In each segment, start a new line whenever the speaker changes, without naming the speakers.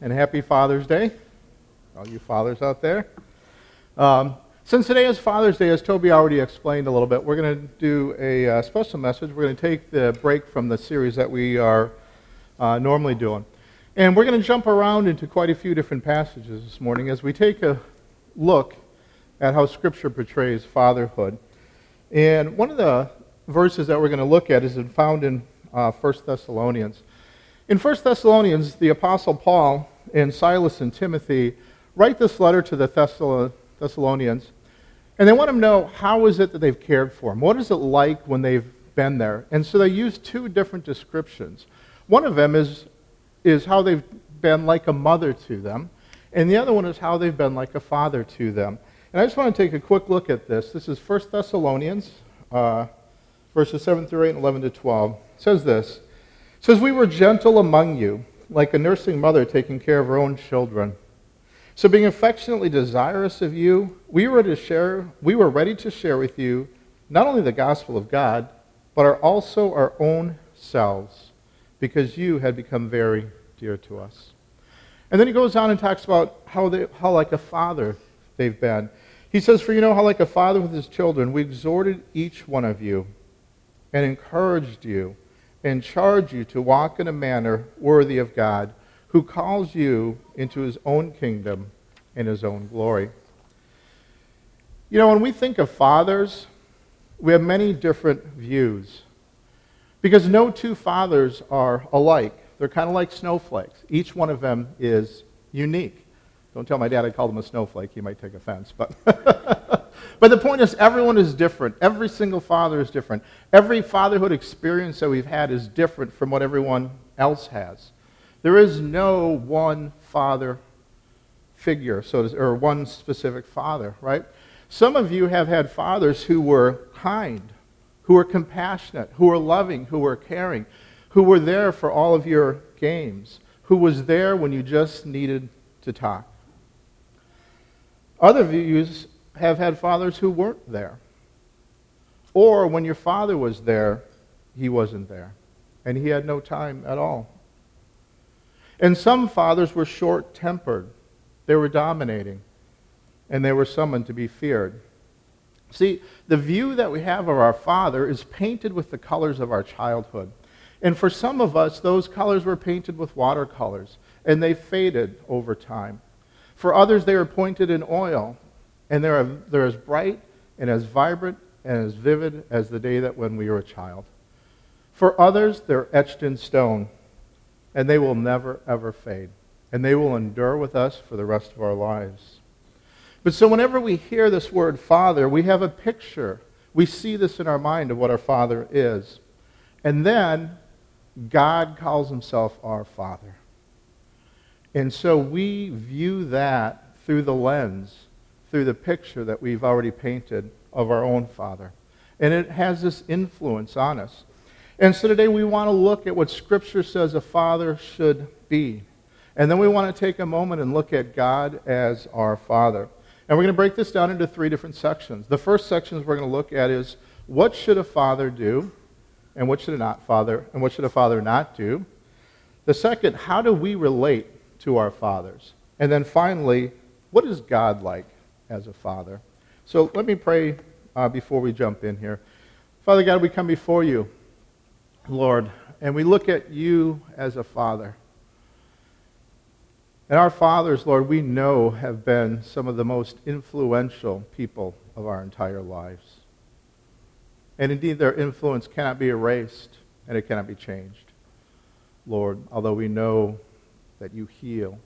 and happy Father's Day, all you fathers out there. Um, since today is Father's Day, as Toby already explained a little bit, we're going to do a uh, special message. We're going to take the break from the series that we are uh, normally doing. And we're going to jump around into quite a few different passages this morning as we take a look at how Scripture portrays fatherhood. And one of the verses that we're going to look at is found in uh, 1 Thessalonians. In 1 Thessalonians, the Apostle Paul and Silas and Timothy write this letter to the Thessalonians, and they want to know how is it that they've cared for them? What is it like when they've been there? And so they use two different descriptions. One of them is, is how they've been like a mother to them, and the other one is how they've been like a father to them. And I just want to take a quick look at this. This is 1 Thessalonians, uh, verses 7 through 8 and 11 to 12. It says this says, We were gentle among you, like a nursing mother taking care of her own children. So, being affectionately desirous of you, we were, to share, we were ready to share with you not only the gospel of God, but are also our own selves, because you had become very dear to us. And then he goes on and talks about how, they, how like a father they've been. He says, For you know how, like a father with his children, we exhorted each one of you and encouraged you and charge you to walk in a manner worthy of God, who calls you into his own kingdom and his own glory. You know, when we think of fathers, we have many different views. Because no two fathers are alike. They're kind of like snowflakes. Each one of them is unique. Don't tell my dad I called him a snowflake. He might take offense. But But the point is, everyone is different. Every single father is different. Every fatherhood experience that we've had is different from what everyone else has. There is no one father figure, so to, or one specific father, right? Some of you have had fathers who were kind, who were compassionate, who were loving, who were caring, who were there for all of your games, who was there when you just needed to talk. Other views have had fathers who weren't there. Or when your father was there, he wasn't there. And he had no time at all. And some fathers were short tempered, they were dominating, and they were someone to be feared. See, the view that we have of our father is painted with the colors of our childhood. And for some of us, those colors were painted with watercolors, and they faded over time. For others, they were pointed in oil, and they're, they're as bright and as vibrant and as vivid as the day that when we were a child. For others, they're etched in stone, and they will never, ever fade. And they will endure with us for the rest of our lives. But so whenever we hear this word Father, we have a picture. We see this in our mind of what our Father is. And then God calls himself our Father. And so we view that through the lens through the picture that we've already painted of our own Father. And it has this influence on us. And so today we want to look at what Scripture says a father should be. And then we want to take a moment and look at God as our Father. And we're going to break this down into three different sections. The first section we're going to look at is what should a father do? And what should a not father? And what should a father not do? The second, how do we relate to our fathers? And then finally, what is God like? As a father. So let me pray uh, before we jump in here. Father God, we come before you, Lord, and we look at you as a father. And our fathers, Lord, we know have been some of the most influential people of our entire lives. And indeed, their influence cannot be erased and it cannot be changed, Lord, although we know that you heal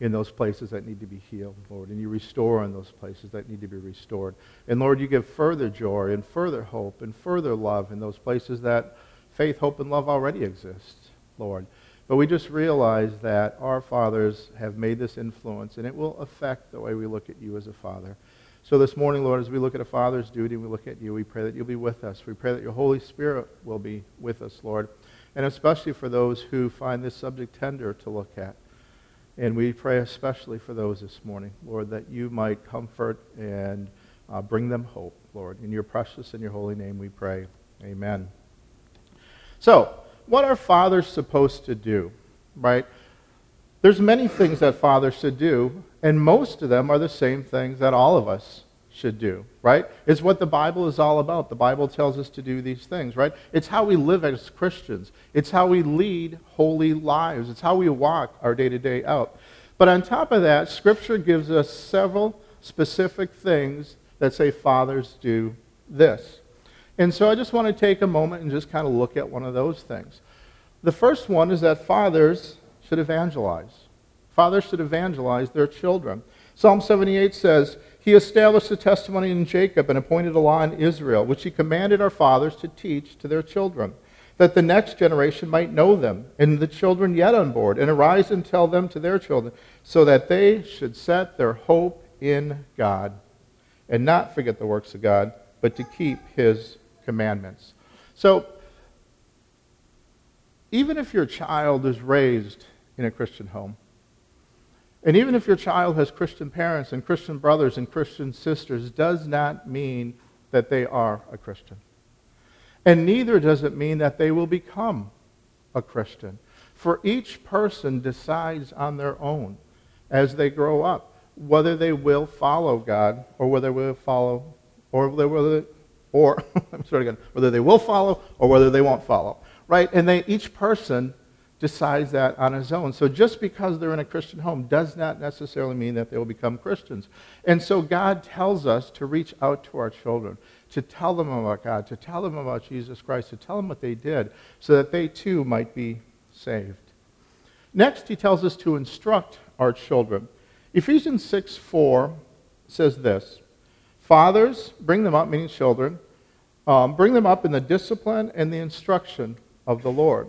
in those places that need to be healed, Lord. And you restore in those places that need to be restored. And Lord, you give further joy and further hope and further love in those places that faith, hope, and love already exist, Lord. But we just realize that our fathers have made this influence, and it will affect the way we look at you as a father. So this morning, Lord, as we look at a father's duty, we look at you, we pray that you'll be with us. We pray that your Holy Spirit will be with us, Lord. And especially for those who find this subject tender to look at. And we pray especially for those this morning, Lord, that you might comfort and uh, bring them hope, Lord. In your precious and your holy name we pray. Amen. So, what are fathers supposed to do, right? There's many things that fathers should do, and most of them are the same things that all of us should do, right? It's what the Bible is all about. The Bible tells us to do these things, right? It's how we live as Christians. It's how we lead holy lives. It's how we walk our day to day out. But on top of that, Scripture gives us several specific things that say fathers do this. And so I just want to take a moment and just kind of look at one of those things. The first one is that fathers should evangelize. Fathers should evangelize their children. Psalm 78 says, He established a testimony in Jacob and appointed a law in Israel, which He commanded our fathers to teach to their children, that the next generation might know them, and the children yet unborn, and arise and tell them to their children, so that they should set their hope in God, and not forget the works of God, but to keep His commandments. So, even if your child is raised in a Christian home, and even if your child has Christian parents and Christian brothers and Christian sisters, does not mean that they are a Christian. And neither does it mean that they will become a Christian. For each person decides on their own as they grow up whether they will follow God or whether they will follow, or whether, they, or I'm sorry again, whether they will follow or whether they won't follow, right? And they each person decides that on his own. So just because they're in a Christian home does not necessarily mean that they will become Christians. And so God tells us to reach out to our children, to tell them about God, to tell them about Jesus Christ, to tell them what they did, so that they too might be saved. Next, he tells us to instruct our children. Ephesians 6 4 says this Fathers, bring them up, meaning children, um, bring them up in the discipline and the instruction of the Lord.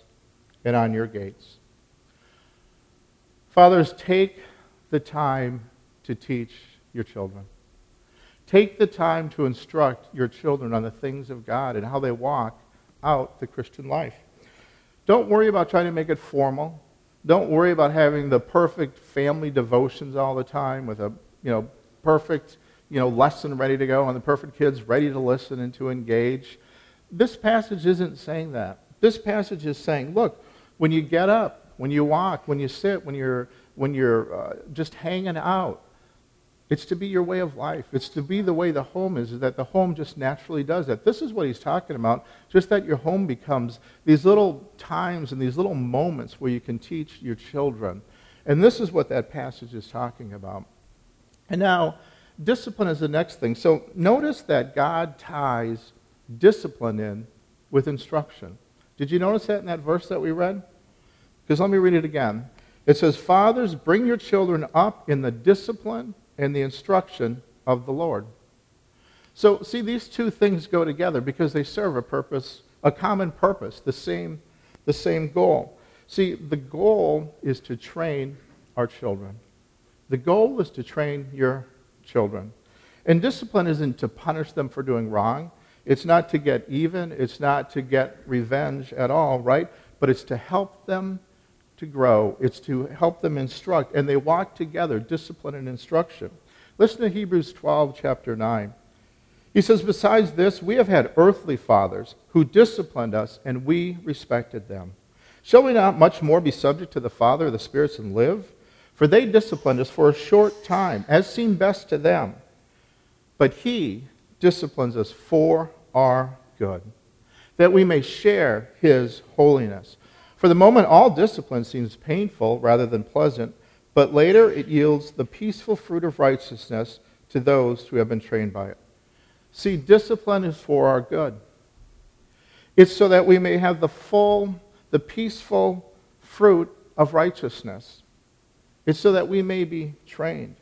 and on your gates. Fathers, take the time to teach your children. Take the time to instruct your children on the things of God and how they walk out the Christian life. Don't worry about trying to make it formal. Don't worry about having the perfect family devotions all the time with a you know perfect you know lesson ready to go and the perfect kids ready to listen and to engage. This passage isn't saying that. This passage is saying, look, when you get up, when you walk, when you sit, when you're, when you're uh, just hanging out. It's to be your way of life. It's to be the way the home is, is that the home just naturally does that. This is what he's talking about, just that your home becomes these little times and these little moments where you can teach your children. And this is what that passage is talking about. And now, discipline is the next thing. So notice that God ties discipline in with instruction. Did you notice that in that verse that we read? Let me read it again. It says, Fathers, bring your children up in the discipline and the instruction of the Lord. So, see, these two things go together because they serve a purpose, a common purpose, the same, the same goal. See, the goal is to train our children. The goal is to train your children. And discipline isn't to punish them for doing wrong. It's not to get even. It's not to get revenge at all, right? But it's to help them to grow, it's to help them instruct, and they walk together, discipline and instruction. Listen to Hebrews 12, chapter 9. He says, Besides this, we have had earthly fathers who disciplined us, and we respected them. Shall we not much more be subject to the Father of the spirits and live? For they disciplined us for a short time, as seemed best to them. But He disciplines us for our good, that we may share His holiness. For the moment, all discipline seems painful rather than pleasant, but later it yields the peaceful fruit of righteousness to those who have been trained by it. See, discipline is for our good. It's so that we may have the full, the peaceful fruit of righteousness. It's so that we may be trained.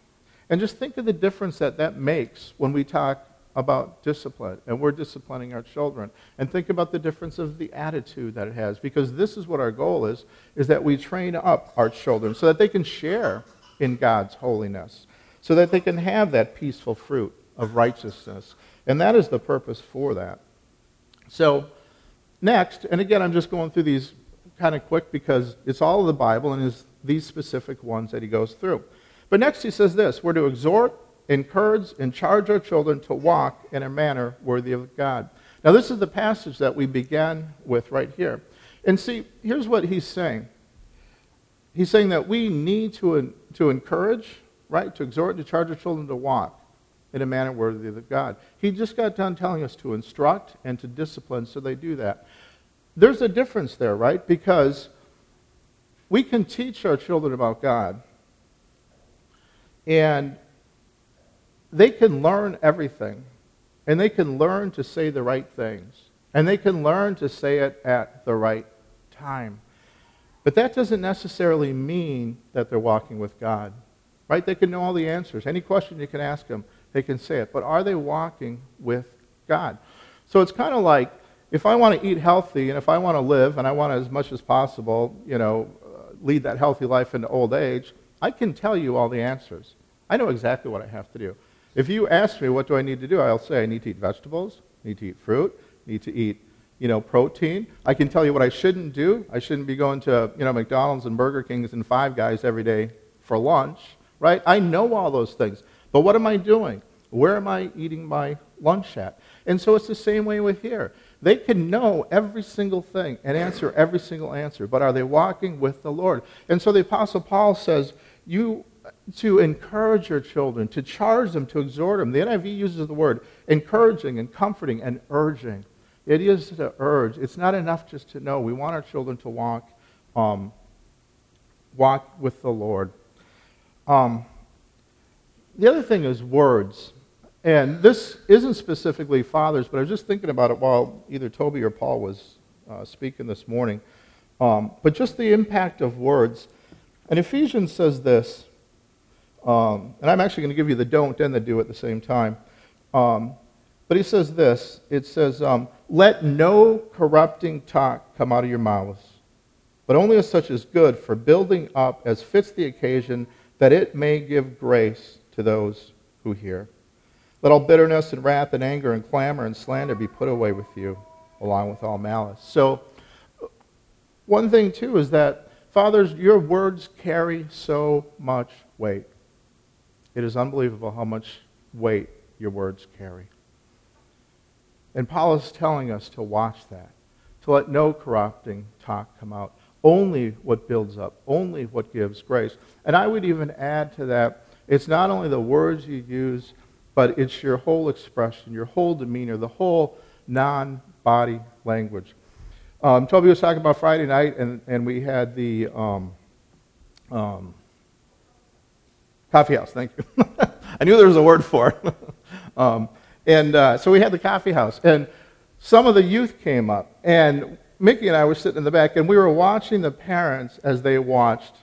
And just think of the difference that that makes when we talk about discipline, and we're disciplining our children. And think about the difference of the attitude that it has, because this is what our goal is, is that we train up our children so that they can share in God's holiness, so that they can have that peaceful fruit of righteousness. And that is the purpose for that. So, next, and again, I'm just going through these kind of quick because it's all of the Bible and is these specific ones that he goes through. But next he says this we're to exhort, encourage, and charge our children to walk in a manner worthy of God. Now, this is the passage that we began with right here. And see, here's what he's saying. He's saying that we need to, to encourage, right, to exhort, to charge our children to walk in a manner worthy of God. He just got done telling us to instruct and to discipline, so they do that. There's a difference there, right? Because we can teach our children about God, and they can learn everything, and they can learn to say the right things, and they can learn to say it at the right time. But that doesn't necessarily mean that they're walking with God, right? They can know all the answers. Any question you can ask them, they can say it. But are they walking with God? So it's kind of like if I want to eat healthy and if I want to live and I want to, as much as possible, you know, uh, lead that healthy life into old age, I can tell you all the answers. I know exactly what I have to do. If you ask me what do I need to do, I'll say I need to eat vegetables, need to eat fruit, need to eat, you know, protein. I can tell you what I shouldn't do. I shouldn't be going to, you know, McDonald's and Burger Kings and Five Guys every day for lunch, right? I know all those things. But what am I doing? Where am I eating my lunch at? And so it's the same way with here. They can know every single thing and answer every single answer, but are they walking with the Lord? And so the Apostle Paul says, you to encourage your children, to charge them, to exhort them. The NIV uses the word encouraging and comforting and urging. It is to urge. It's not enough just to know. We want our children to walk, um, walk with the Lord. Um, the other thing is words. And this isn't specifically fathers, but I was just thinking about it while either Toby or Paul was uh, speaking this morning. Um, but just the impact of words. And Ephesians says this um, and I'm actually going to give you the don't and the do at the same time. Um, but he says this it says, um, Let no corrupting talk come out of your mouths, but only as such as good for building up as fits the occasion, that it may give grace to those who hear. Let all bitterness and wrath and anger and clamor and slander be put away with you, along with all malice. So, one thing, too, is that, fathers, your words carry so much weight. It is unbelievable how much weight your words carry. And Paul is telling us to watch that, to let no corrupting talk come out. Only what builds up, only what gives grace. And I would even add to that it's not only the words you use, but it's your whole expression, your whole demeanor, the whole non body language. Um, Toby was talking about Friday night, and, and we had the um, um, Coffee house, thank you. I knew there was a word for it. um, and uh, so we had the coffee house. And some of the youth came up. And Mickey and I were sitting in the back, and we were watching the parents as they watched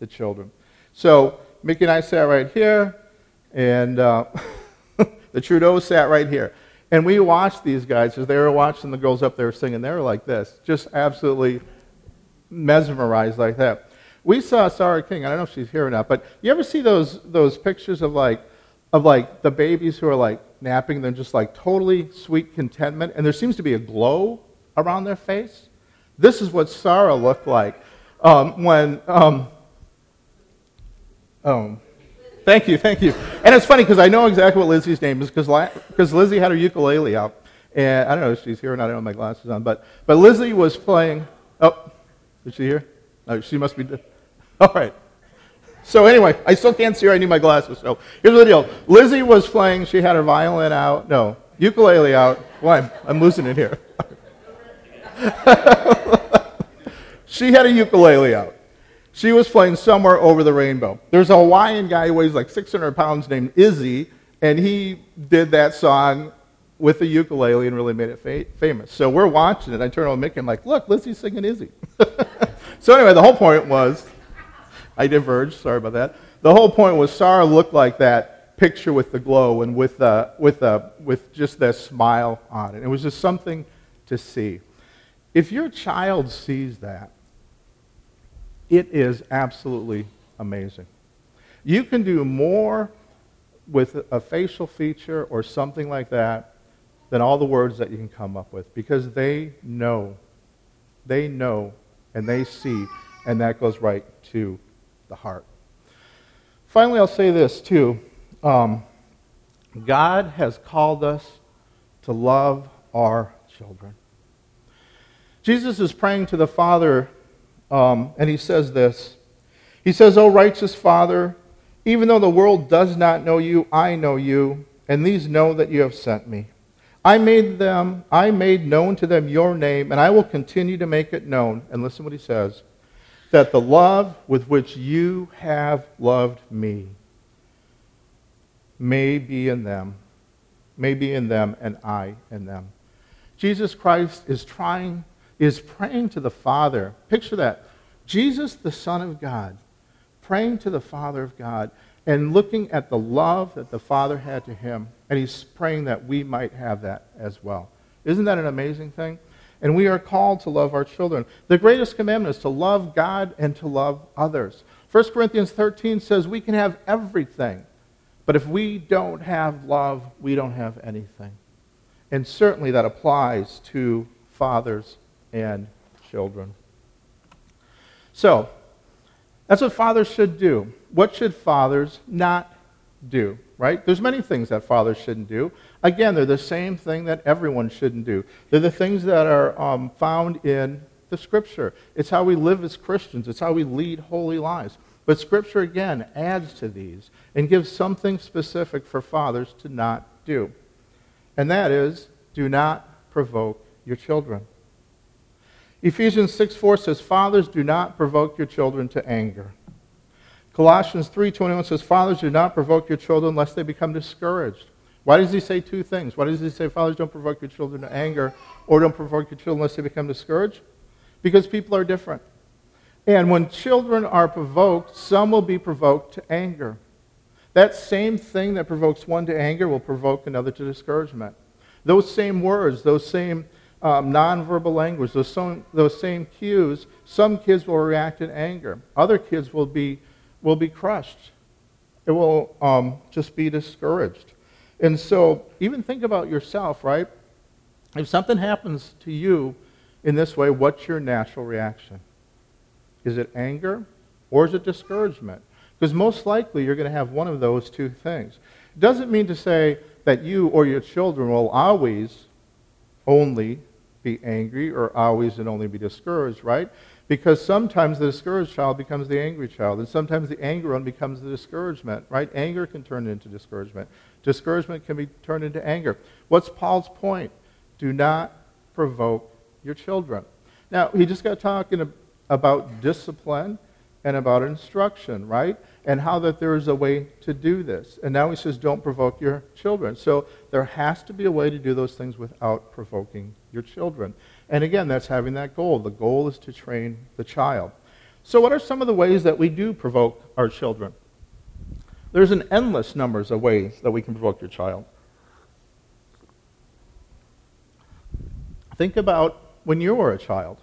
the children. So Mickey and I sat right here, and uh, the Trudeau sat right here. And we watched these guys as they were watching the girls up there singing. They were like this, just absolutely mesmerized like that. We saw Sarah King. I don't know if she's here or not, but you ever see those those pictures of like of like the babies who are like napping? They're just like totally sweet contentment, and there seems to be a glow around their face. This is what Sarah looked like um, when. Um, oh, thank you, thank you. And it's funny because I know exactly what Lizzie's name is because because Lizzie had her ukulele out, and I don't know if she's here or not. I don't have my glasses on, but but Lizzie was playing. Oh, is she here? Oh, she must be. All right. So anyway, I still can't see her. I need my glasses. So here's the deal. Lizzie was playing. She had her violin out. No, ukulele out. Well, I'm, losing it here. she had a ukulele out. She was playing somewhere over the rainbow. There's a Hawaiian guy who weighs like 600 pounds named Izzy, and he did that song with the ukulele and really made it fa- famous. So we're watching it. I turn over to Mickey. I'm like, look, Lizzie's singing Izzy. so anyway, the whole point was I diverged. Sorry about that. The whole point was Sarah looked like that picture with the glow and with, uh, with, uh, with just that smile on it. It was just something to see. If your child sees that, it is absolutely amazing. You can do more with a facial feature or something like that than all the words that you can come up with because they know. They know and they see, and that goes right to the heart. Finally, I'll say this too. Um, God has called us to love our children. Jesus is praying to the Father, um, and he says this. He says, O righteous Father, even though the world does not know you, I know you, and these know that you have sent me. I made them, I made known to them your name, and I will continue to make it known. And listen what he says that the love with which you have loved me may be in them, may be in them, and I in them. Jesus Christ is trying, is praying to the Father. Picture that. Jesus, the Son of God, praying to the Father of God and looking at the love that the Father had to him, and he's praying that we might have that as well. Isn't that an amazing thing? And we are called to love our children. The greatest commandment is to love God and to love others. 1 Corinthians 13 says we can have everything, but if we don't have love, we don't have anything. And certainly that applies to fathers and children. So, that's what fathers should do. What should fathers not do? Right? There's many things that fathers shouldn't do. Again, they're the same thing that everyone shouldn't do. They're the things that are um, found in the Scripture. It's how we live as Christians. It's how we lead holy lives. But Scripture, again, adds to these and gives something specific for fathers to not do. And that is, do not provoke your children. Ephesians 6 4 says, Fathers, do not provoke your children to anger. Colossians 3:21 says, "Fathers, do not provoke your children lest they become discouraged." Why does he say two things? Why does he say, "Fathers, don't provoke your children to anger," or "Don't provoke your children lest they become discouraged"? Because people are different. And when children are provoked, some will be provoked to anger. That same thing that provokes one to anger will provoke another to discouragement. Those same words, those same um, nonverbal language, those, those same cues, some kids will react in anger. Other kids will be, will be crushed. It will um, just be discouraged. And so, even think about yourself, right? If something happens to you in this way, what's your natural reaction? Is it anger or is it discouragement? Because most likely you're going to have one of those two things. It doesn't mean to say that you or your children will always only be angry or always and only be discouraged, right? Because sometimes the discouraged child becomes the angry child, and sometimes the anger one becomes the discouragement, right? Anger can turn into discouragement. Discouragement can be turned into anger. What's Paul's point? Do not provoke your children. Now, he just got talking about discipline and about instruction, right? And how that there is a way to do this. And now he says, don't provoke your children. So there has to be a way to do those things without provoking your children. And again, that's having that goal. The goal is to train the child. So, what are some of the ways that we do provoke our children? There's an endless numbers of ways that we can provoke your child. Think about when you were a child.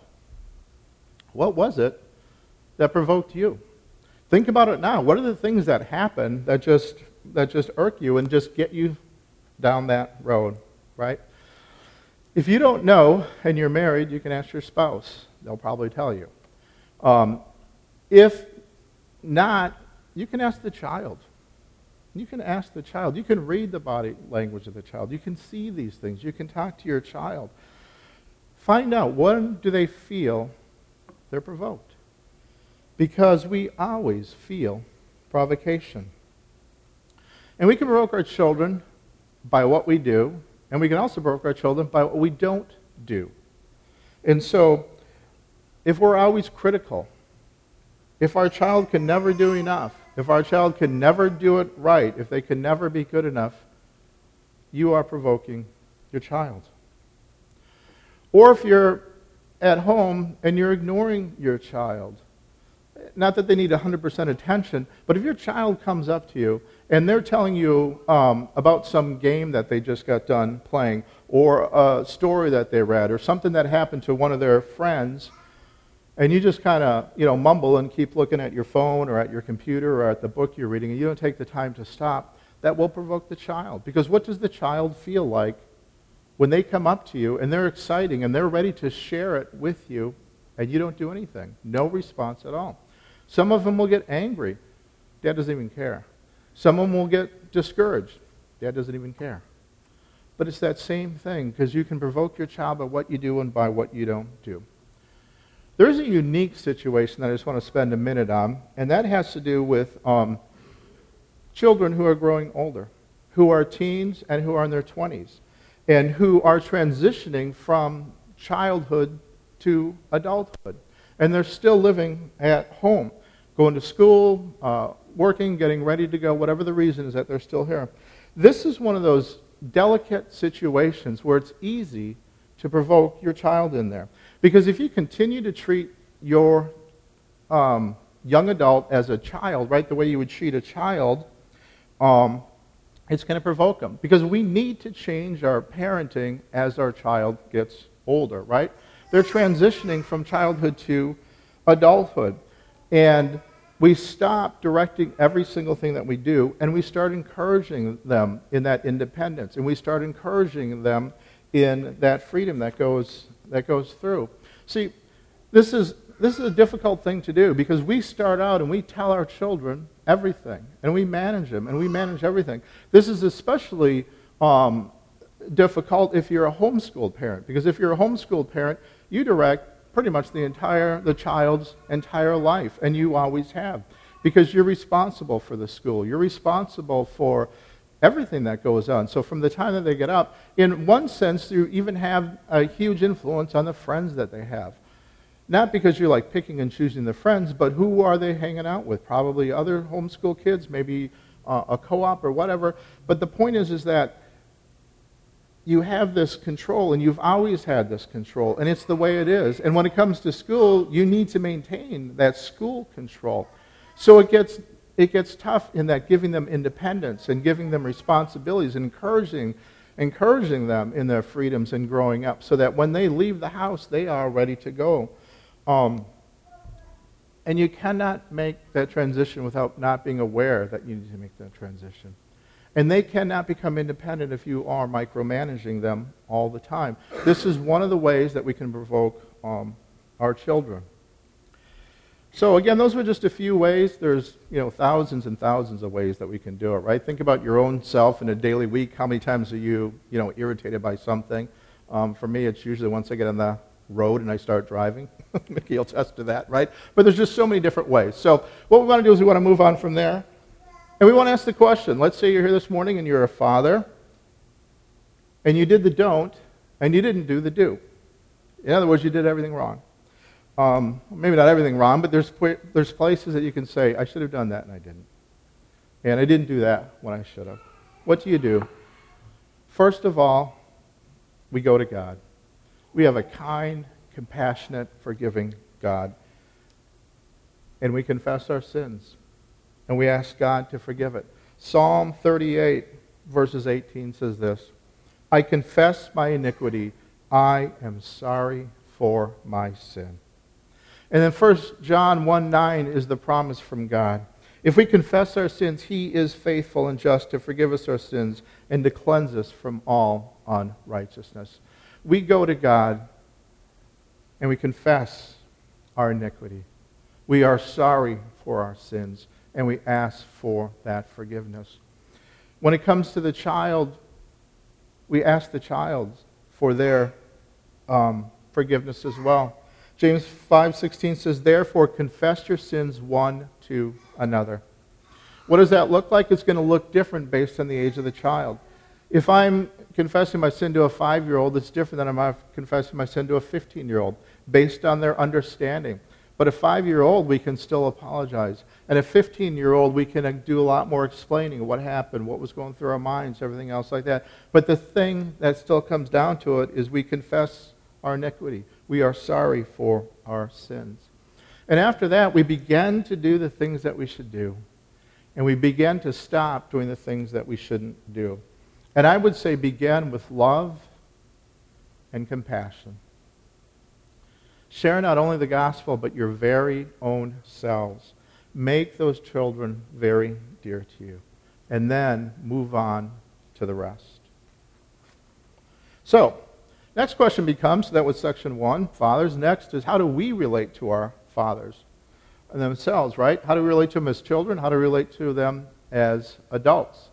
What was it that provoked you? Think about it now. What are the things that happen that just that just irk you and just get you down that road, right? If you don't know and you're married, you can ask your spouse. They'll probably tell you. Um, if not, you can ask the child. You can ask the child. You can read the body language of the child. You can see these things. You can talk to your child. Find out when do they feel they're provoked. Because we always feel provocation. And we can provoke our children by what we do, and we can also provoke our children by what we don't do. And so, if we're always critical, if our child can never do enough, if our child can never do it right, if they can never be good enough, you are provoking your child. Or if you're at home and you're ignoring your child, not that they need 100% attention, but if your child comes up to you and they're telling you um, about some game that they just got done playing, or a story that they read, or something that happened to one of their friends, and you just kind of you know mumble and keep looking at your phone or at your computer or at the book you're reading, and you don't take the time to stop, that will provoke the child. Because what does the child feel like when they come up to you and they're exciting and they're ready to share it with you, and you don't do anything? No response at all. Some of them will get angry. Dad doesn't even care. Some of them will get discouraged. Dad doesn't even care. But it's that same thing because you can provoke your child by what you do and by what you don't do. There is a unique situation that I just want to spend a minute on, and that has to do with um, children who are growing older, who are teens and who are in their 20s, and who are transitioning from childhood to adulthood. And they're still living at home going to school, uh, working, getting ready to go, whatever the reason is that they're still here. This is one of those delicate situations where it's easy to provoke your child in there. Because if you continue to treat your um, young adult as a child, right, the way you would treat a child, um, it's going to provoke them. Because we need to change our parenting as our child gets older, right? They're transitioning from childhood to adulthood. And we stop directing every single thing that we do and we start encouraging them in that independence and we start encouraging them in that freedom that goes, that goes through. See, this is, this is a difficult thing to do because we start out and we tell our children everything and we manage them and we manage everything. This is especially um, difficult if you're a homeschooled parent because if you're a homeschooled parent, you direct pretty much the entire the child's entire life and you always have because you're responsible for the school. You're responsible for everything that goes on. So from the time that they get up in one sense you even have a huge influence on the friends that they have. Not because you're like picking and choosing the friends but who are they hanging out with? Probably other homeschool kids maybe uh, a co-op or whatever. But the point is is that you have this control, and you've always had this control, and it's the way it is. And when it comes to school, you need to maintain that school control. So it gets, it gets tough in that giving them independence and giving them responsibilities, encouraging, encouraging them in their freedoms and growing up, so that when they leave the house, they are ready to go. Um, and you cannot make that transition without not being aware that you need to make that transition. And they cannot become independent if you are micromanaging them all the time. This is one of the ways that we can provoke um, our children. So again, those were just a few ways. There's you know thousands and thousands of ways that we can do it. Right? Think about your own self in a daily week. How many times are you you know irritated by something? Um, for me, it's usually once I get on the road and I start driving. Mickey will attest to that, right? But there's just so many different ways. So what we want to do is we want to move on from there. And we want to ask the question let's say you're here this morning and you're a father, and you did the don't, and you didn't do the do. In other words, you did everything wrong. Um, maybe not everything wrong, but there's, there's places that you can say, I should have done that and I didn't. And I didn't do that when I should have. What do you do? First of all, we go to God. We have a kind, compassionate, forgiving God. And we confess our sins and we ask God to forgive it. Psalm 38, verses 18 says this I confess my iniquity. I am sorry for my sin. And then 1 John 1 9 is the promise from God. If we confess our sins, he is faithful and just to forgive us our sins and to cleanse us from all unrighteousness. We go to God and we confess our iniquity. We are sorry for our sins and we ask for that forgiveness. When it comes to the child, we ask the child for their um, forgiveness as well. James 5:16 says, "Therefore confess your sins one to another." What does that look like? It's going to look different based on the age of the child. If I'm confessing my sin to a five-year-old, it's different than I'm confessing my sin to a 15-year-old, based on their understanding. But a five year old, we can still apologize. And a 15 year old, we can uh, do a lot more explaining what happened, what was going through our minds, everything else like that. But the thing that still comes down to it is we confess our iniquity. We are sorry for our sins. And after that, we begin to do the things that we should do. And we begin to stop doing the things that we shouldn't do. And I would say begin with love and compassion. Share not only the gospel, but your very own selves. Make those children very dear to you. And then move on to the rest. So, next question becomes that was section one, fathers. Next is how do we relate to our fathers and themselves, right? How do we relate to them as children? How do we relate to them as adults?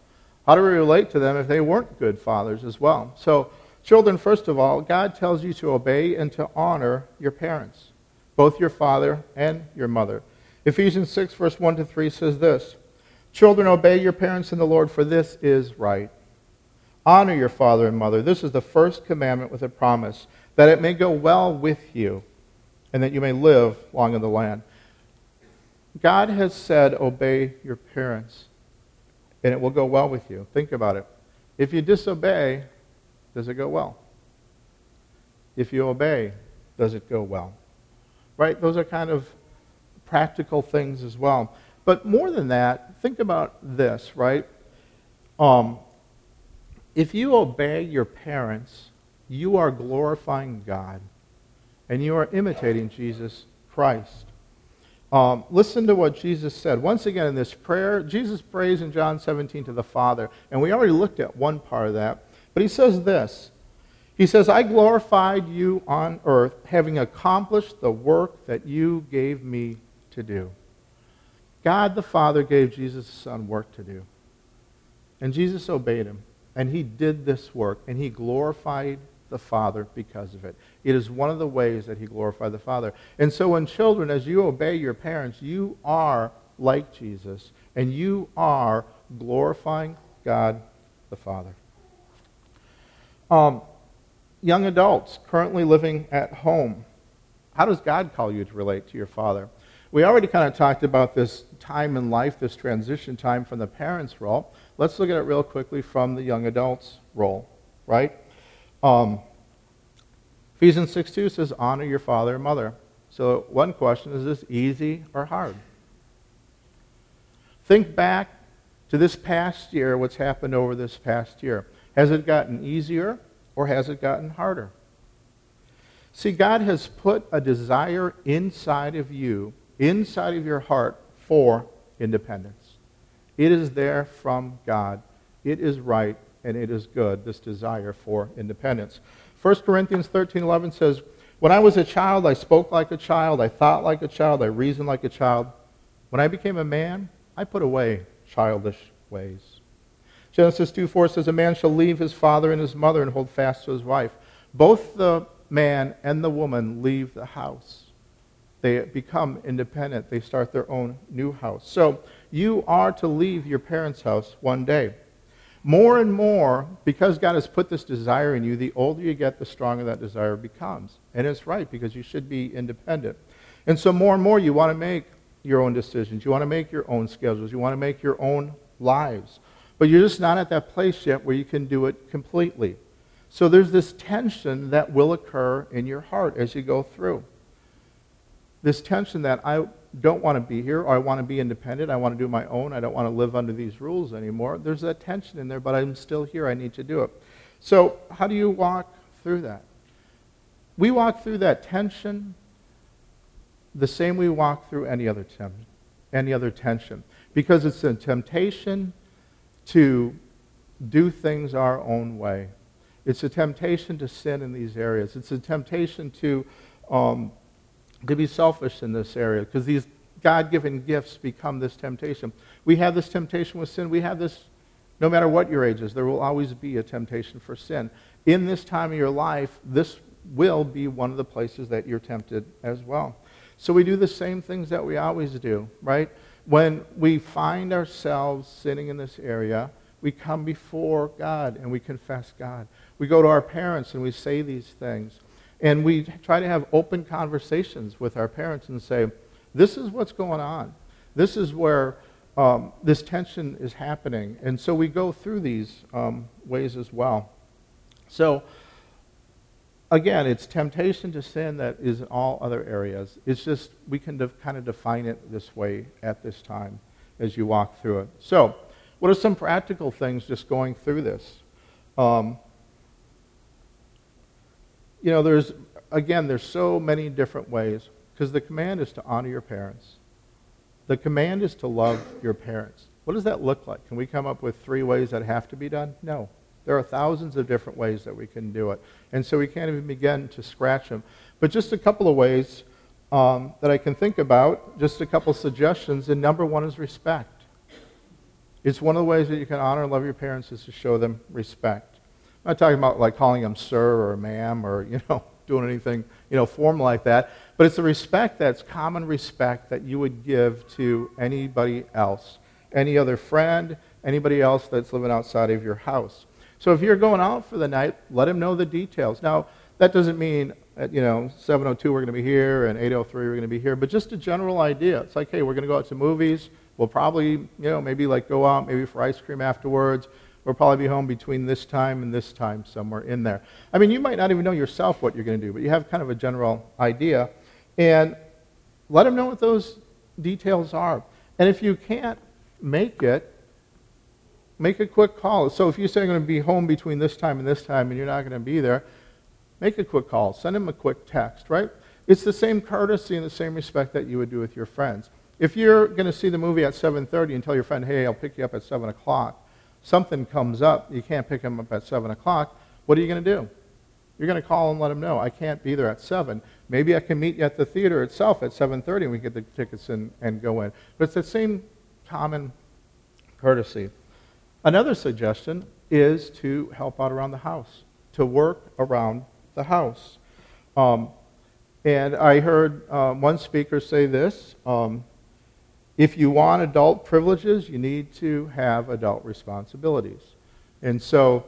How do we relate to them if they weren't good fathers as well? So, children, first of all, God tells you to obey and to honor your parents, both your father and your mother. Ephesians 6, verse 1 to 3 says this Children, obey your parents in the Lord, for this is right. Honor your father and mother. This is the first commandment with a promise, that it may go well with you, and that you may live long in the land. God has said, obey your parents, and it will go well with you. Think about it. If you disobey, does it go well? If you obey, does it go well? Right? Those are kind of practical things as well. But more than that, think about this, right? Um, if you obey your parents, you are glorifying God and you are imitating Jesus Christ. Um, listen to what Jesus said. Once again, in this prayer, Jesus prays in John 17 to the Father, and we already looked at one part of that. But he says this He says, I glorified you on earth, having accomplished the work that you gave me to do. God the Father gave Jesus Son work to do. And Jesus obeyed him. And he did this work. And he glorified the Father because of it. It is one of the ways that he glorified the Father. And so, when children, as you obey your parents, you are like Jesus. And you are glorifying God the Father. Um, young adults currently living at home, how does God call you to relate to your Father? We already kind of talked about this time in life, this transition time from the parents' role. Let's look at it real quickly from the young adults' role, right? Um, Ephesians 6 2 says, Honor your father and mother. So, one question is this easy or hard? Think back to this past year, what's happened over this past year. Has it gotten easier or has it gotten harder? See, God has put a desire inside of you inside of your heart for independence. It is there from God. It is right and it is good, this desire for independence. 1 Corinthians 13 11 says, When I was a child, I spoke like a child, I thought like a child, I reasoned like a child. When I became a man, I put away childish ways. Genesis 2 4 says, A man shall leave his father and his mother and hold fast to his wife. Both the man and the woman leave the house they become independent. They start their own new house. So you are to leave your parents' house one day. More and more, because God has put this desire in you, the older you get, the stronger that desire becomes. And it's right because you should be independent. And so more and more you want to make your own decisions. You want to make your own schedules. You want to make your own lives. But you're just not at that place yet where you can do it completely. So there's this tension that will occur in your heart as you go through this tension that I don't want to be here, or I want to be independent, I want to do my own, I don't want to live under these rules anymore. There's that tension in there, but I'm still here, I need to do it. So, how do you walk through that? We walk through that tension the same we walk through any other, tem- any other tension, because it's a temptation to do things our own way. It's a temptation to sin in these areas. It's a temptation to um, to be selfish in this area because these God given gifts become this temptation. We have this temptation with sin. We have this, no matter what your age is, there will always be a temptation for sin. In this time of your life, this will be one of the places that you're tempted as well. So we do the same things that we always do, right? When we find ourselves sitting in this area, we come before God and we confess God. We go to our parents and we say these things. And we try to have open conversations with our parents and say, this is what's going on. This is where um, this tension is happening. And so we go through these um, ways as well. So again, it's temptation to sin that is in all other areas. It's just we can def- kind of define it this way at this time as you walk through it. So, what are some practical things just going through this? Um, you know, there's, again, there's so many different ways because the command is to honor your parents. The command is to love your parents. What does that look like? Can we come up with three ways that have to be done? No. There are thousands of different ways that we can do it. And so we can't even begin to scratch them. But just a couple of ways um, that I can think about, just a couple suggestions. And number one is respect. It's one of the ways that you can honor and love your parents is to show them respect. I'm not talking about like calling them sir or ma'am or, you know, doing anything, you know, formal like that. But it's a respect that's common respect that you would give to anybody else, any other friend, anybody else that's living outside of your house. So if you're going out for the night, let him know the details. Now, that doesn't mean, at, you know, 702 we're going to be here and 803 we're going to be here, but just a general idea. It's like, hey, we're going to go out to movies. We'll probably, you know, maybe like go out maybe for ice cream afterwards. We'll probably be home between this time and this time, somewhere in there. I mean, you might not even know yourself what you're going to do, but you have kind of a general idea. And let them know what those details are. And if you can't make it, make a quick call. So if you say I'm going to be home between this time and this time and you're not going to be there, make a quick call. Send them a quick text, right? It's the same courtesy and the same respect that you would do with your friends. If you're going to see the movie at 7.30 and tell your friend, hey, I'll pick you up at 7 o'clock, something comes up, you can't pick them up at 7 o'clock, what are you going to do? You're going to call and let them know, I can't be there at 7. Maybe I can meet you at the theater itself at 7.30 and we get the tickets and, and go in. But it's the same common courtesy. Another suggestion is to help out around the house, to work around the house. Um, and I heard um, one speaker say this um, if you want adult privileges, you need to have adult responsibilities. And so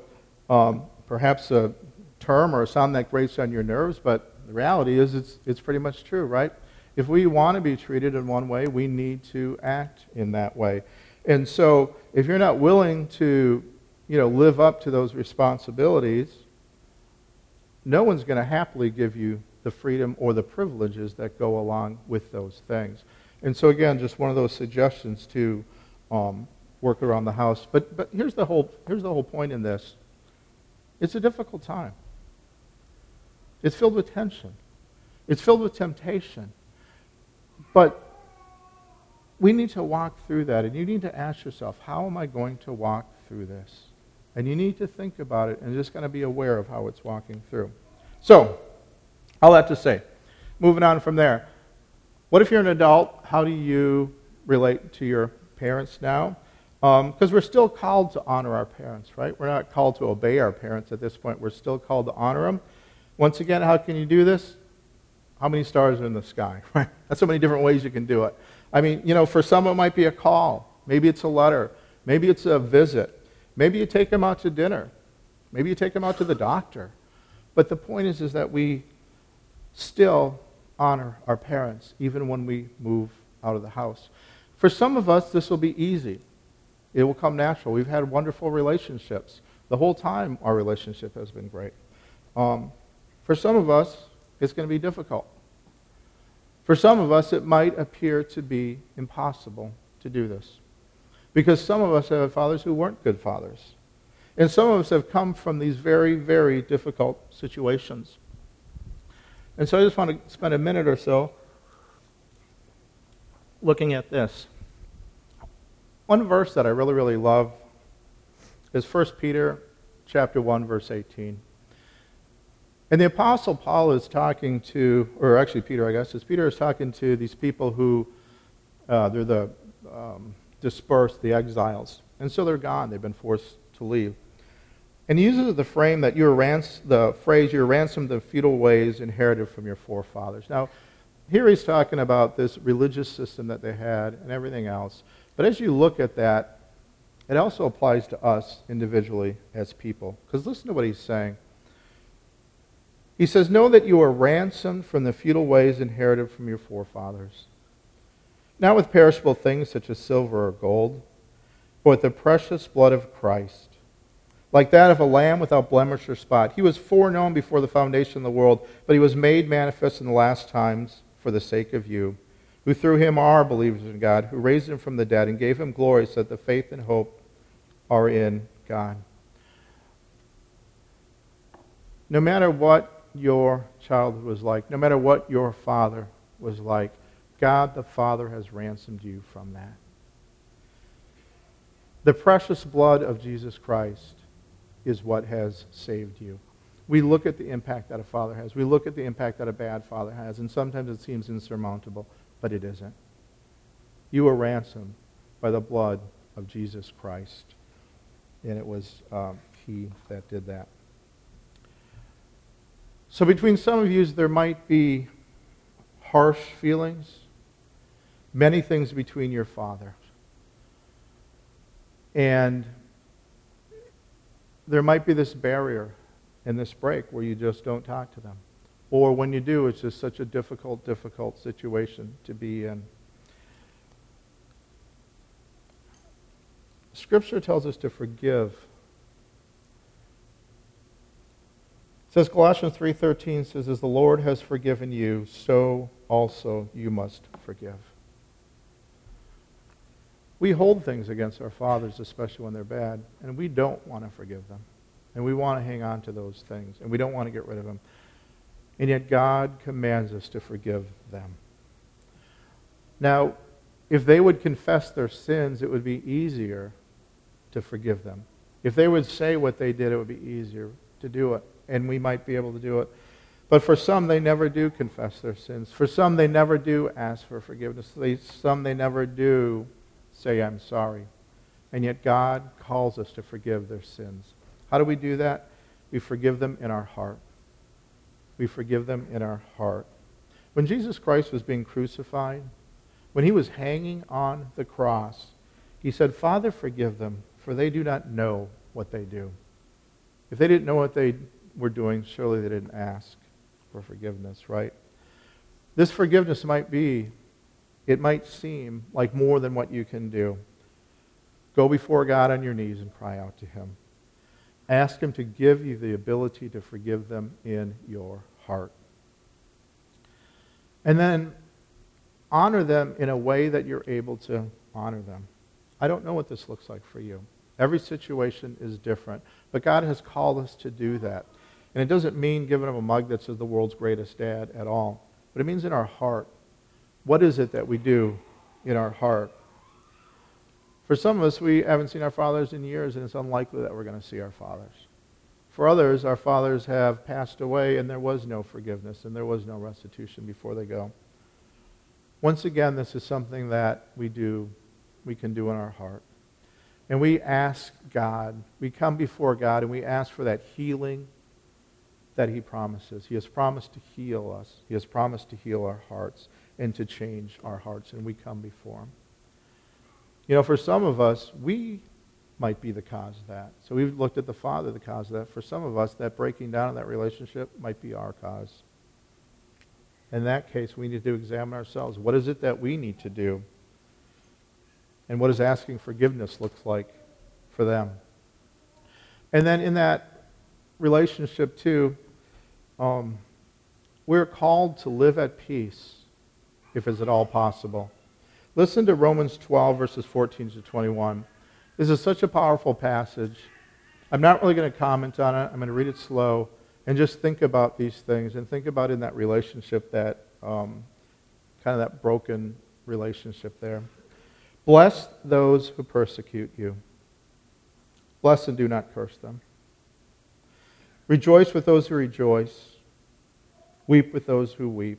um, perhaps a term or a sound that grates on your nerves, but the reality is it's, it's pretty much true, right? If we want to be treated in one way, we need to act in that way. And so if you're not willing to, you know, live up to those responsibilities, no one's going to happily give you the freedom or the privileges that go along with those things. And so again, just one of those suggestions to um, work around the house. But but here's the whole here's the whole point in this. It's a difficult time. It's filled with tension. It's filled with temptation. But we need to walk through that. And you need to ask yourself, how am I going to walk through this? And you need to think about it and just kind of be aware of how it's walking through. So, all that to say, moving on from there. What if you're an adult? How do you relate to your parents now? Because um, we're still called to honor our parents, right? We're not called to obey our parents at this point. We're still called to honor them. Once again, how can you do this? How many stars are in the sky, right? That's so many different ways you can do it. I mean, you know, for some it might be a call. Maybe it's a letter. Maybe it's a visit. Maybe you take them out to dinner. Maybe you take them out to the doctor. But the point is, is that we still honor our parents, even when we move out of the house. For some of us, this will be easy. It will come natural. We've had wonderful relationships. The whole time, our relationship has been great. Um, for some of us, it's going to be difficult. For some of us, it might appear to be impossible to do this. Because some of us have fathers who weren't good fathers. And some of us have come from these very, very difficult situations. And so I just want to spend a minute or so looking at this. One verse that I really, really love is 1 Peter chapter 1, verse 18. And the Apostle Paul is talking to, or actually Peter, I guess, is Peter is talking to these people who, uh, they're the um, dispersed, the exiles. And so they're gone. They've been forced to leave. And he uses the frame that you're rans- the phrase, you're ransomed the futile ways inherited from your forefathers. Now, here he's talking about this religious system that they had and everything else. But as you look at that, it also applies to us individually as people. Because listen to what he's saying. He says, Know that you are ransomed from the futile ways inherited from your forefathers. Not with perishable things such as silver or gold, but with the precious blood of Christ, like that of a lamb without blemish or spot. He was foreknown before the foundation of the world, but he was made manifest in the last times for the sake of you, who through him are believers in God, who raised him from the dead and gave him glory, so that the faith and hope are in God. No matter what your childhood was like, no matter what your father was like, God the Father has ransomed you from that. The precious blood of Jesus Christ is what has saved you. We look at the impact that a father has. We look at the impact that a bad father has, and sometimes it seems insurmountable, but it isn't. You were ransomed by the blood of Jesus Christ, and it was um, He that did that. So, between some of you, there might be harsh feelings, many things between your father. And there might be this barrier and this break where you just don't talk to them. Or when you do, it's just such a difficult, difficult situation to be in. Scripture tells us to forgive. It says Colossians 3:13 says as the Lord has forgiven you, so also you must forgive. We hold things against our fathers, especially when they're bad, and we don't want to forgive them. And we want to hang on to those things, and we don't want to get rid of them. And yet God commands us to forgive them. Now, if they would confess their sins, it would be easier to forgive them. If they would say what they did, it would be easier to do it, and we might be able to do it. But for some, they never do confess their sins. For some, they never do ask for forgiveness. Some, they never do say, I'm sorry. And yet God calls us to forgive their sins. How do we do that? We forgive them in our heart. We forgive them in our heart. When Jesus Christ was being crucified, when he was hanging on the cross, he said, Father, forgive them, for they do not know what they do. If they didn't know what they were doing, surely they didn't ask for forgiveness, right? This forgiveness might be it might seem like more than what you can do. Go before God on your knees and cry out to Him. Ask Him to give you the ability to forgive them in your heart. And then honor them in a way that you're able to honor them. I don't know what this looks like for you. Every situation is different, but God has called us to do that. And it doesn't mean giving them a mug that says the world's greatest dad at all, but it means in our heart what is it that we do in our heart? For some of us, we haven't seen our fathers in years, and it's unlikely that we're going to see our fathers. For others, our fathers have passed away, and there was no forgiveness, and there was no restitution before they go. Once again, this is something that we do, we can do in our heart. And we ask God, we come before God, and we ask for that healing that He promises. He has promised to heal us, He has promised to heal our hearts and to change our hearts, and we come before Him. You know, for some of us, we might be the cause of that. So we've looked at the Father, the cause of that. For some of us, that breaking down of that relationship might be our cause. In that case, we need to examine ourselves. What is it that we need to do? And what does asking forgiveness look like for them? And then in that relationship, too, um, we're called to live at peace if it's at all possible. Listen to Romans 12, verses 14 to 21. This is such a powerful passage. I'm not really going to comment on it. I'm going to read it slow and just think about these things and think about in that relationship that um, kind of that broken relationship there. Bless those who persecute you. Bless and do not curse them. Rejoice with those who rejoice. Weep with those who weep.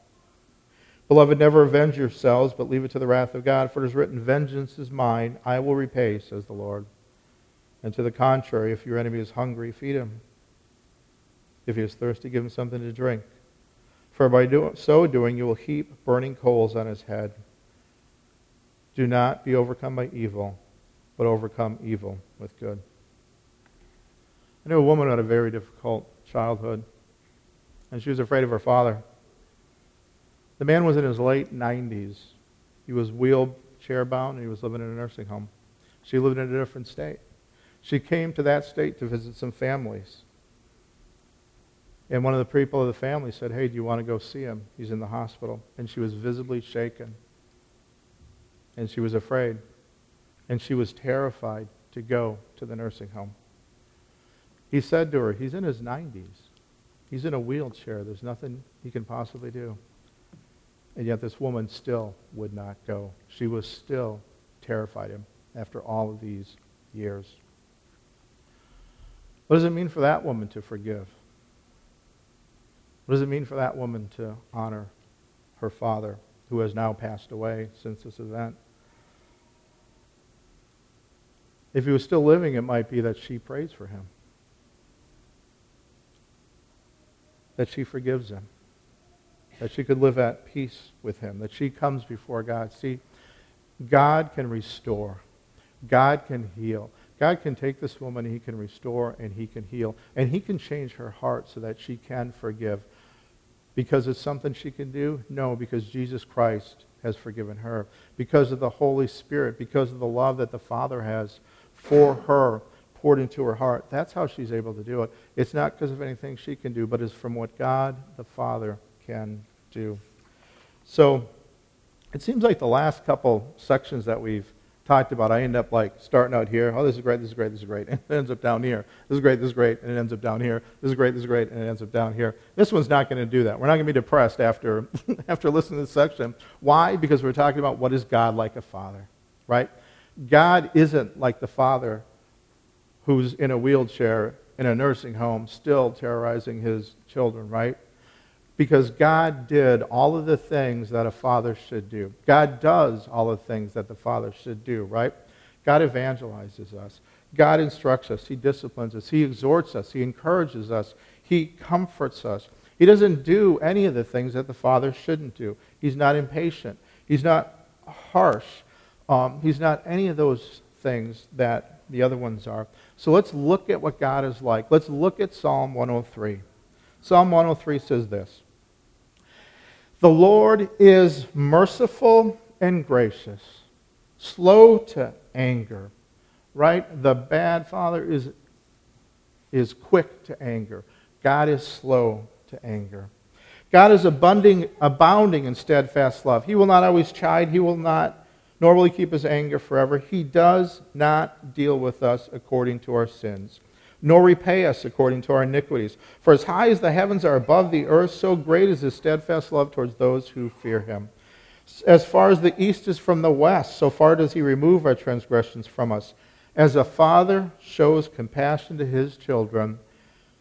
Beloved, never avenge yourselves, but leave it to the wrath of God. For it is written, Vengeance is mine, I will repay, says the Lord. And to the contrary, if your enemy is hungry, feed him. If he is thirsty, give him something to drink. For by do- so doing, you will heap burning coals on his head. Do not be overcome by evil, but overcome evil with good. I knew a woman who had a very difficult childhood, and she was afraid of her father. The man was in his late 90s. He was wheelchair bound, and he was living in a nursing home. She lived in a different state. She came to that state to visit some families. And one of the people of the family said, Hey, do you want to go see him? He's in the hospital. And she was visibly shaken. And she was afraid. And she was terrified to go to the nursing home. He said to her, He's in his 90s. He's in a wheelchair. There's nothing he can possibly do. And yet this woman still would not go. She was still terrified him after all of these years. What does it mean for that woman to forgive? What does it mean for that woman to honor her father, who has now passed away since this event? If he was still living, it might be that she prays for him, that she forgives him, that she could live at peace with him, that she comes before God. See, God can restore, God can heal. God can take this woman, he can restore, and he can heal. And he can change her heart so that she can forgive. Because it's something she can do? No, because Jesus Christ has forgiven her. Because of the Holy Spirit, because of the love that the Father has for her poured into her heart. That's how she's able to do it. It's not because of anything she can do, but it's from what God the Father can do. So it seems like the last couple sections that we've talked about, I end up like starting out here. Oh, this is great, this is great, this is great. And it ends up down here. This is great, this is great, and it ends up down here. This is great, this is great, and it ends up down here. This one's not going to do that. We're not going to be depressed after, after listening to this section. Why? Because we're talking about what is God like a father, right? God isn't like the father who's in a wheelchair in a nursing home still terrorizing his children, right? Because God did all of the things that a father should do. God does all the things that the father should do, right? God evangelizes us. God instructs us. He disciplines us. He exhorts us. He encourages us. He comforts us. He doesn't do any of the things that the father shouldn't do. He's not impatient. He's not harsh. Um, he's not any of those things that the other ones are. So let's look at what God is like. Let's look at Psalm 103. Psalm 103 says this the Lord is merciful and gracious, slow to anger. Right? The bad father is, is quick to anger. God is slow to anger. God is abounding, abounding in steadfast love. He will not always chide. He will not, nor will he keep his anger forever. He does not deal with us according to our sins nor repay us according to our iniquities. For as high as the heavens are above the earth, so great is his steadfast love towards those who fear him. As far as the east is from the west, so far does he remove our transgressions from us. As a father shows compassion to his children,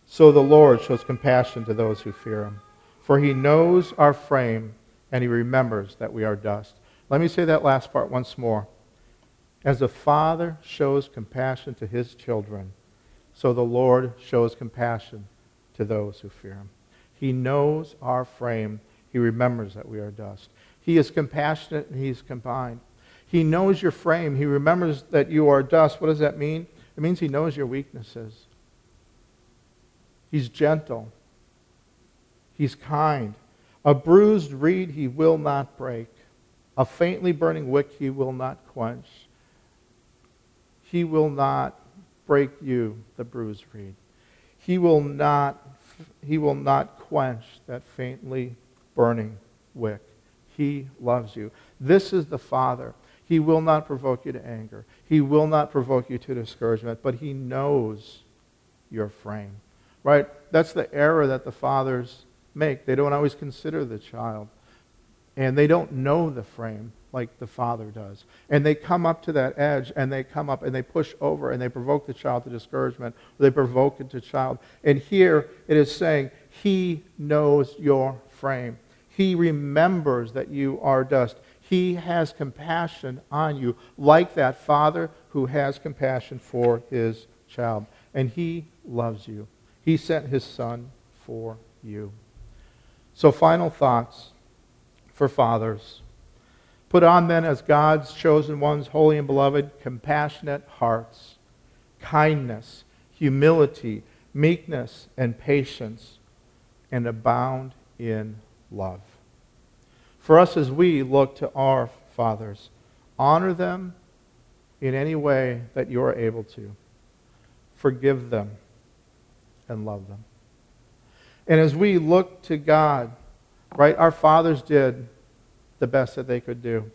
so the Lord shows compassion to those who fear him. For he knows our frame, and he remembers that we are dust. Let me say that last part once more. As a father shows compassion to his children, so the Lord shows compassion to those who fear him. He knows our frame. He remembers that we are dust. He is compassionate and he's combined. He knows your frame. He remembers that you are dust. What does that mean? It means he knows your weaknesses. He's gentle. He's kind. A bruised reed he will not break. A faintly burning wick he will not quench. He will not break you the bruised reed. He will not, he will not quench that faintly burning wick. He loves you. This is the Father. He will not provoke you to anger. He will not provoke you to discouragement, but he knows your frame. Right? That's the error that the fathers make. They don't always consider the child. And they don't know the frame like the father does. And they come up to that edge and they come up and they push over and they provoke the child to discouragement they provoke it to child. And here it is saying, He knows your frame. He remembers that you are dust. He has compassion on you, like that father who has compassion for his child. And he loves you. He sent his son for you. So, final thoughts for fathers. Put on then as God's chosen ones, holy and beloved, compassionate hearts, kindness, humility, meekness, and patience, and abound in love. For us, as we look to our fathers, honor them in any way that you are able to. Forgive them and love them. And as we look to God, right, our fathers did the best that they could do.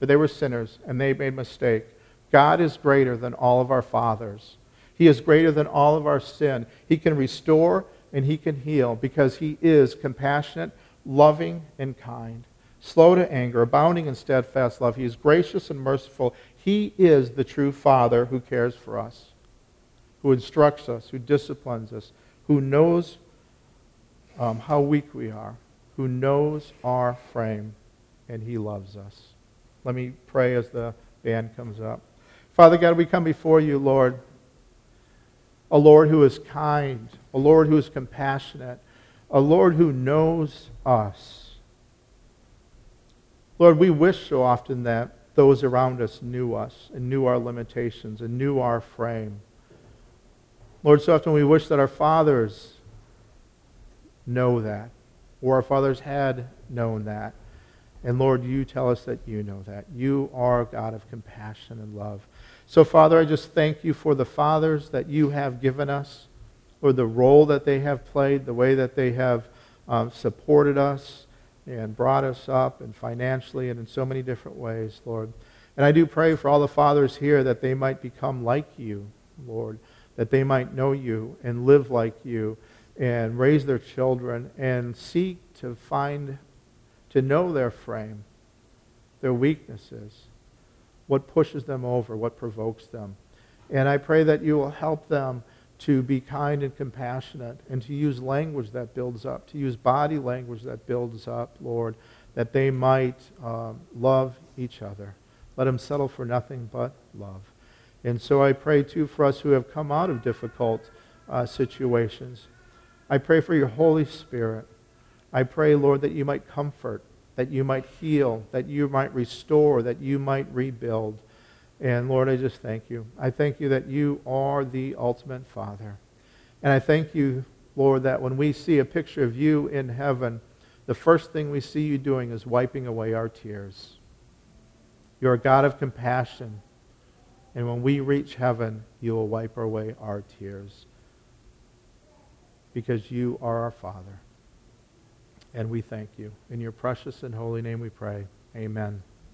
But they were sinners and they made mistake. God is greater than all of our fathers. He is greater than all of our sin. He can restore and he can heal because he is compassionate, loving, and kind, slow to anger, abounding in steadfast love. He is gracious and merciful. He is the true Father who cares for us, who instructs us, who disciplines us, who knows um, how weak we are, who knows our frame, and he loves us. Let me pray as the band comes up. Father God, we come before you, Lord, a Lord who is kind, a Lord who is compassionate, a Lord who knows us. Lord, we wish so often that those around us knew us and knew our limitations and knew our frame. Lord, so often we wish that our fathers know that, or our fathers had known that. And Lord, you tell us that you know that. You are a God of compassion and love. So, Father, I just thank you for the fathers that you have given us, or the role that they have played, the way that they have um, supported us and brought us up, and financially and in so many different ways, Lord. And I do pray for all the fathers here that they might become like you, Lord, that they might know you and live like you and raise their children and seek to find, to know their frame, their weaknesses, what pushes them over, what provokes them. And I pray that you will help them to be kind and compassionate and to use language that builds up, to use body language that builds up, Lord, that they might um, love each other. Let them settle for nothing but love. And so I pray, too, for us who have come out of difficult uh, situations. I pray for your Holy Spirit. I pray, Lord, that you might comfort, that you might heal, that you might restore, that you might rebuild. And Lord, I just thank you. I thank you that you are the ultimate Father. And I thank you, Lord, that when we see a picture of you in heaven, the first thing we see you doing is wiping away our tears. You're a God of compassion. And when we reach heaven, you will wipe away our tears because you are our Father. And we thank you. In your precious and holy name we pray. Amen.